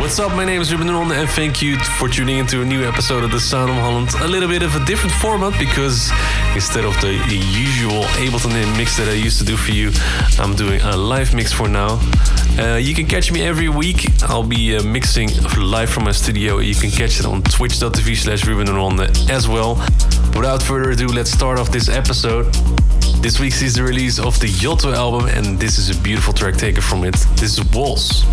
What's up? My name is Ruben Ronde and thank you for tuning into a new episode of The Sound of Holland. A little bit of a different format because instead of the usual Ableton mix that I used to do for you, I'm doing a live mix for now. Uh, you can catch me every week. I'll be uh, mixing live from my studio. You can catch it on twitch.tv slash Ruben as well. Without further ado, let's start off this episode. This week sees the release of the Yotto album, and this is a beautiful track taken from it. This is Walls.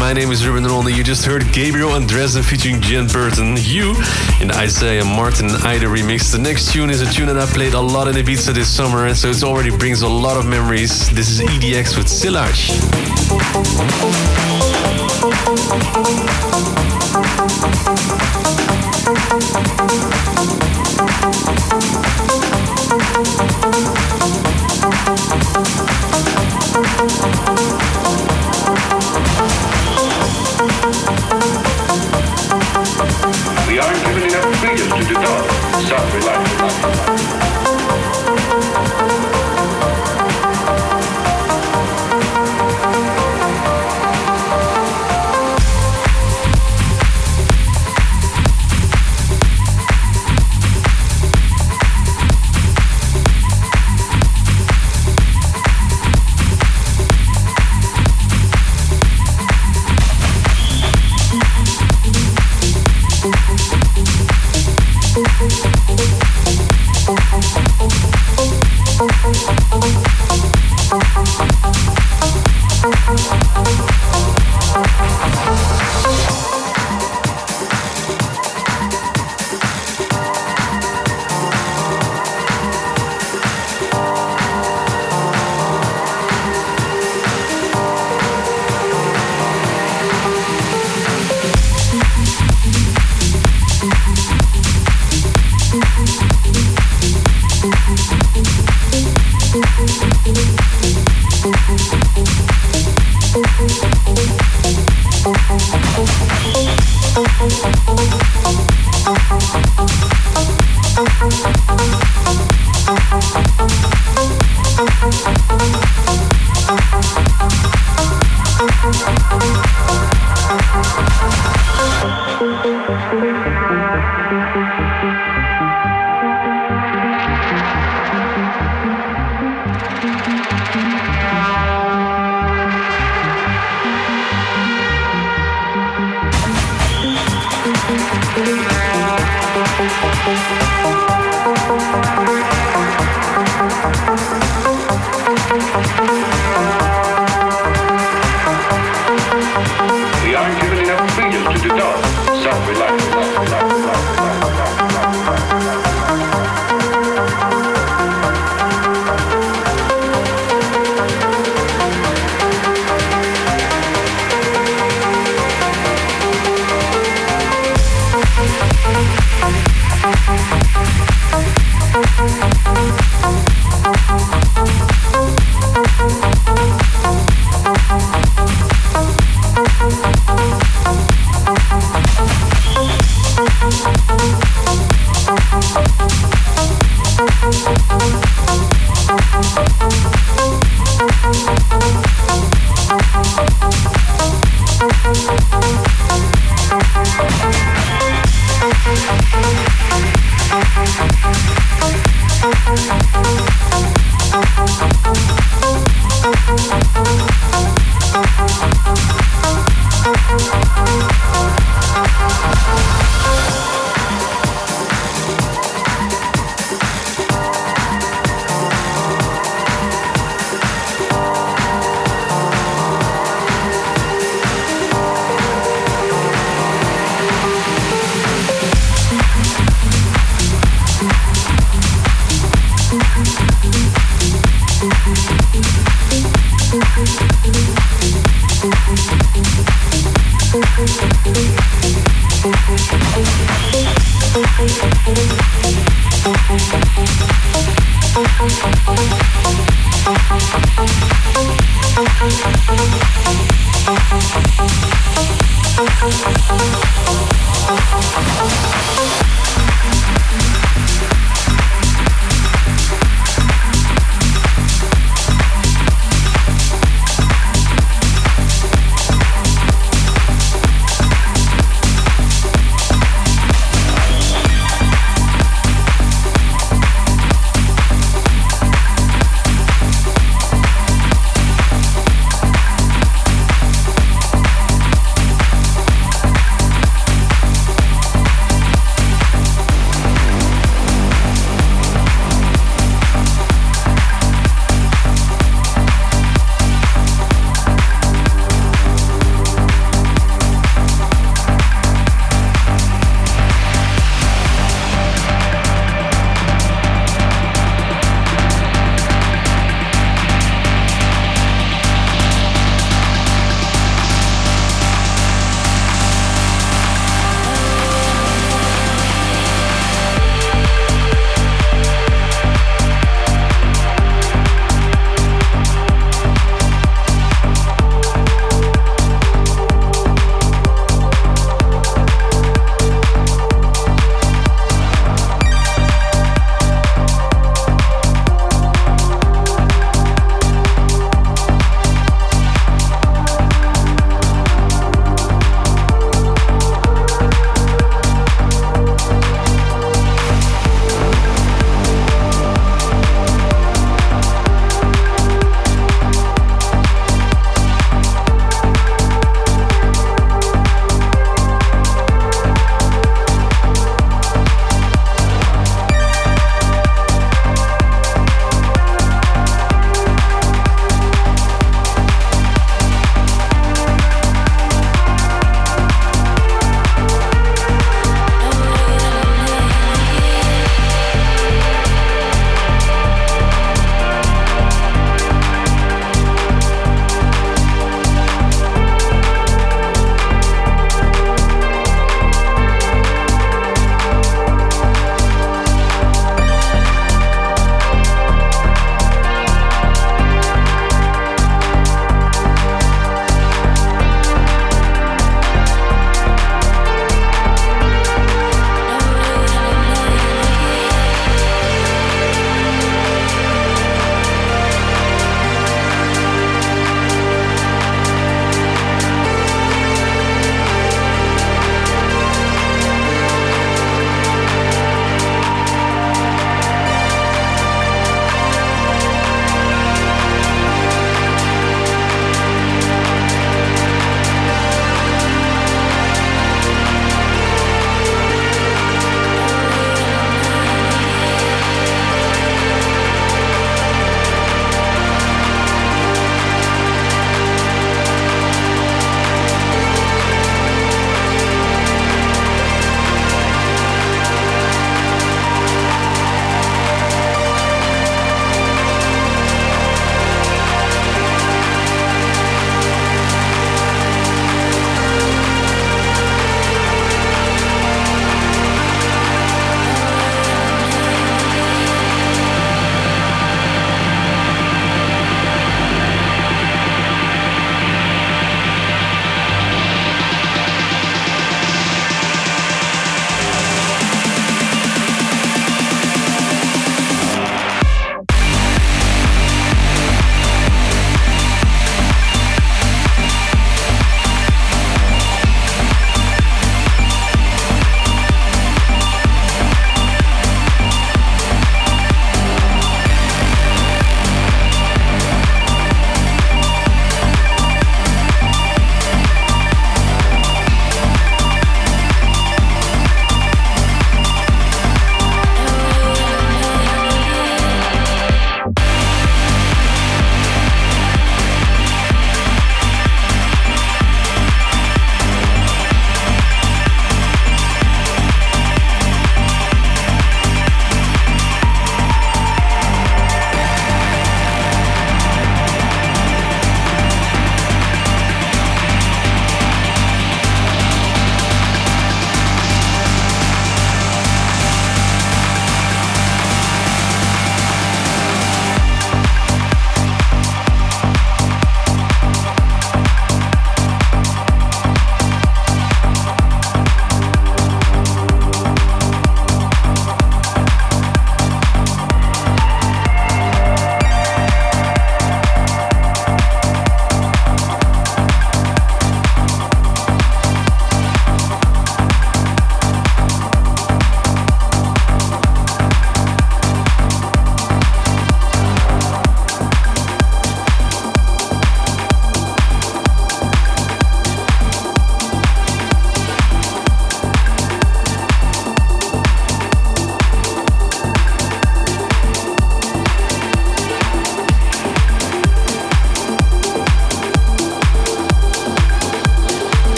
My name is Ruben Ronde. You just heard Gabriel & Dresden featuring Jan Burton, you, and Isaiah Martin Ido remix. The next tune is a tune that I played a lot in Ibiza this summer, and so it already brings a lot of memories. This is EDX with Sillage. aren't given enough freedom to develop self-reliance.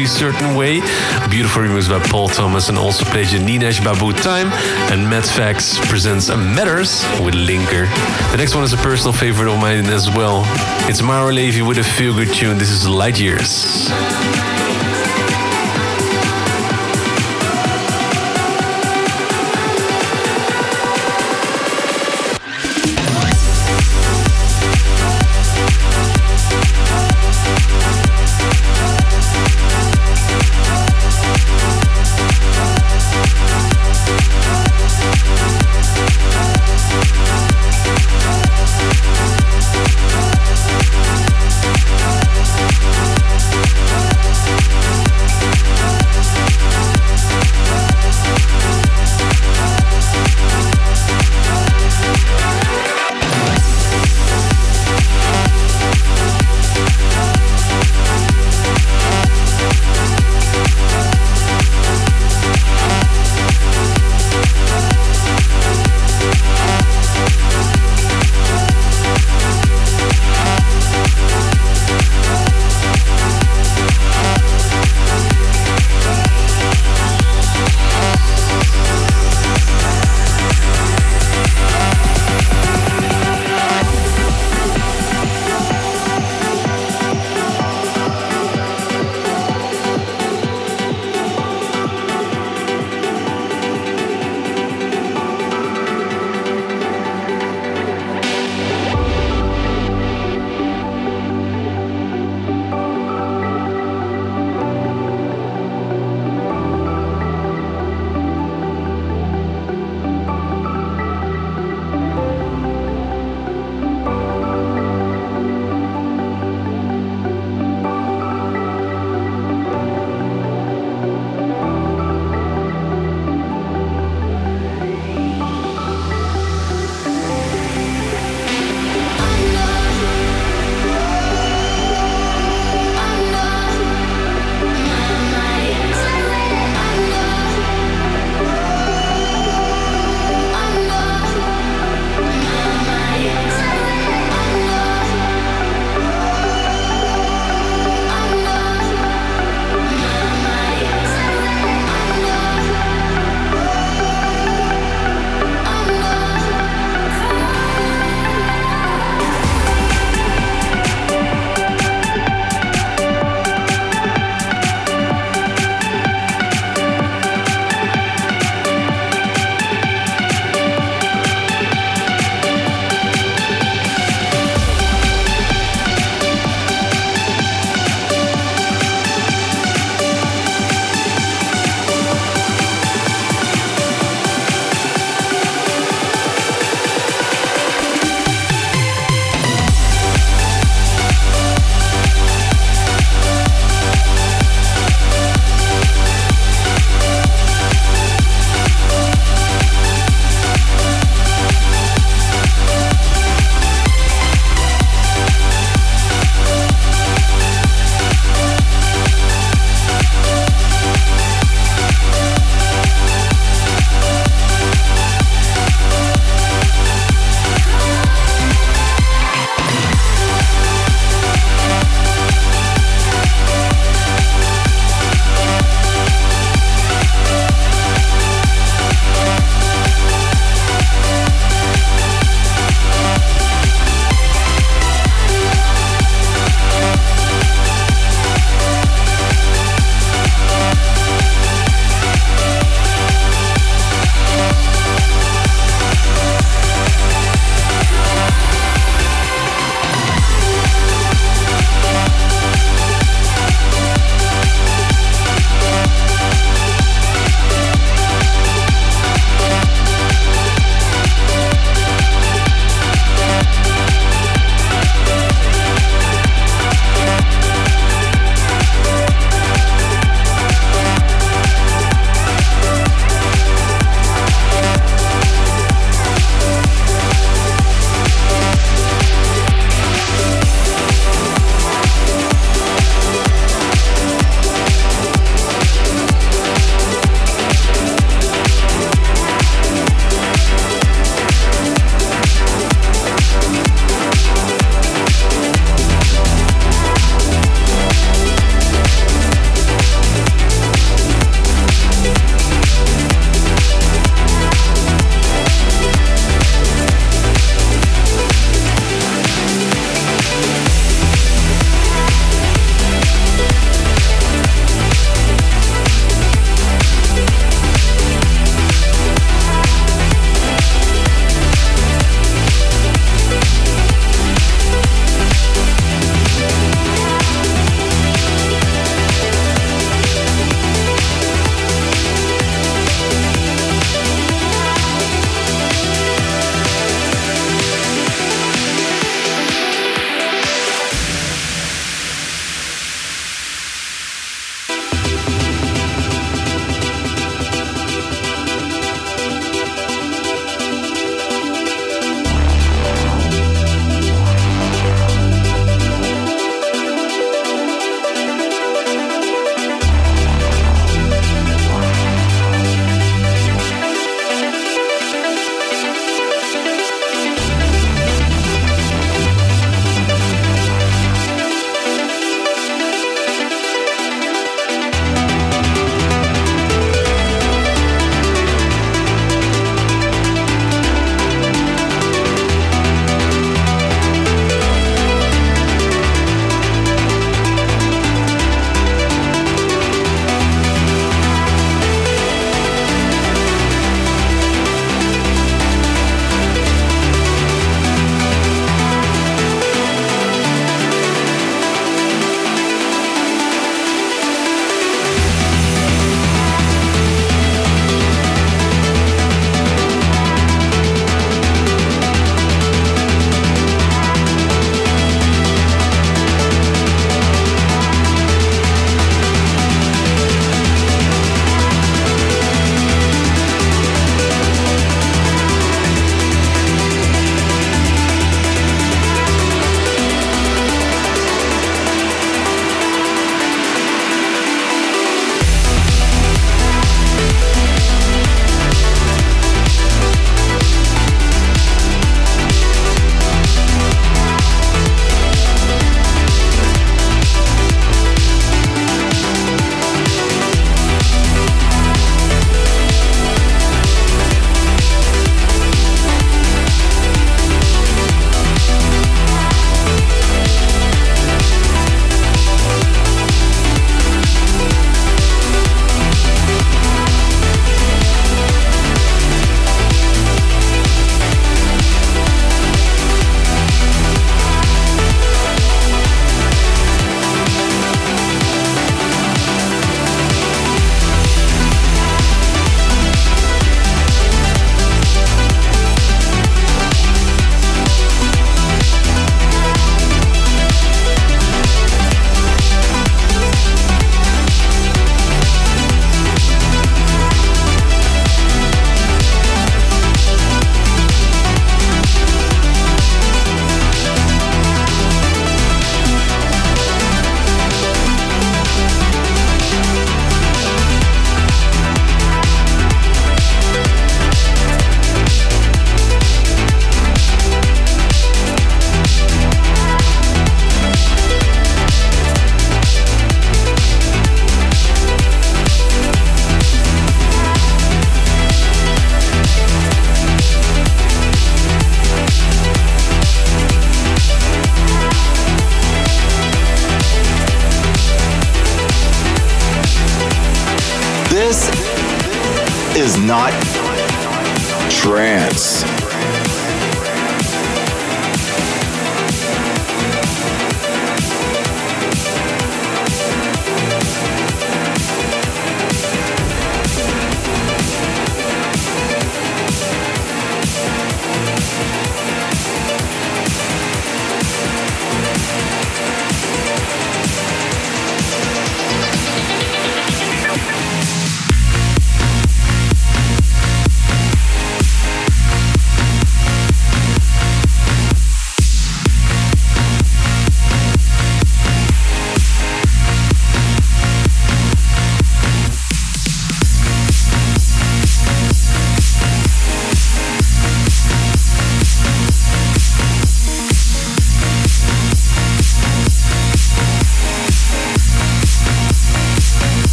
Matan Certain Way, beautiful remix by Paul Thomas, and also played Ninesh Babu Time. And Matt Fax presents Matters with Linker. The next one is a personal favorite of mine as well. It's Maor Levi with a feel good tune. This is Light Years.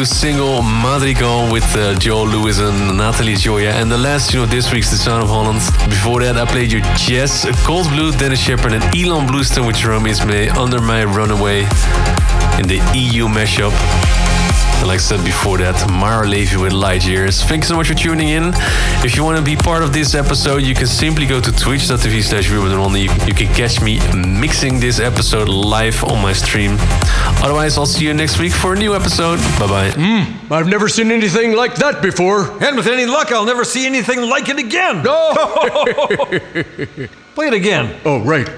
New single Madrigal with uh, Yoel Lewis and Natalie Gioia. And the last tune of this week's The Sound of Holland. Before that, I played you JES, Cold Blue, Dennis Sheperd, and Ilan Bluestone with Jerome Isma-Ae under my runaway in the Eeyou mashup. And like I said before that, Maor Levi with Light Years. Thanks so much for tuning in. If you want to be part of this episode, you can simply go to twitch.tv slash you can catch me mixing this episode live on my stream. Otherwise, I'll see you next week for a new episode. Bye bye. Mm, I've never seen anything like that before. And with any luck, I'll never see anything like it again. No! Play it again. oh, right.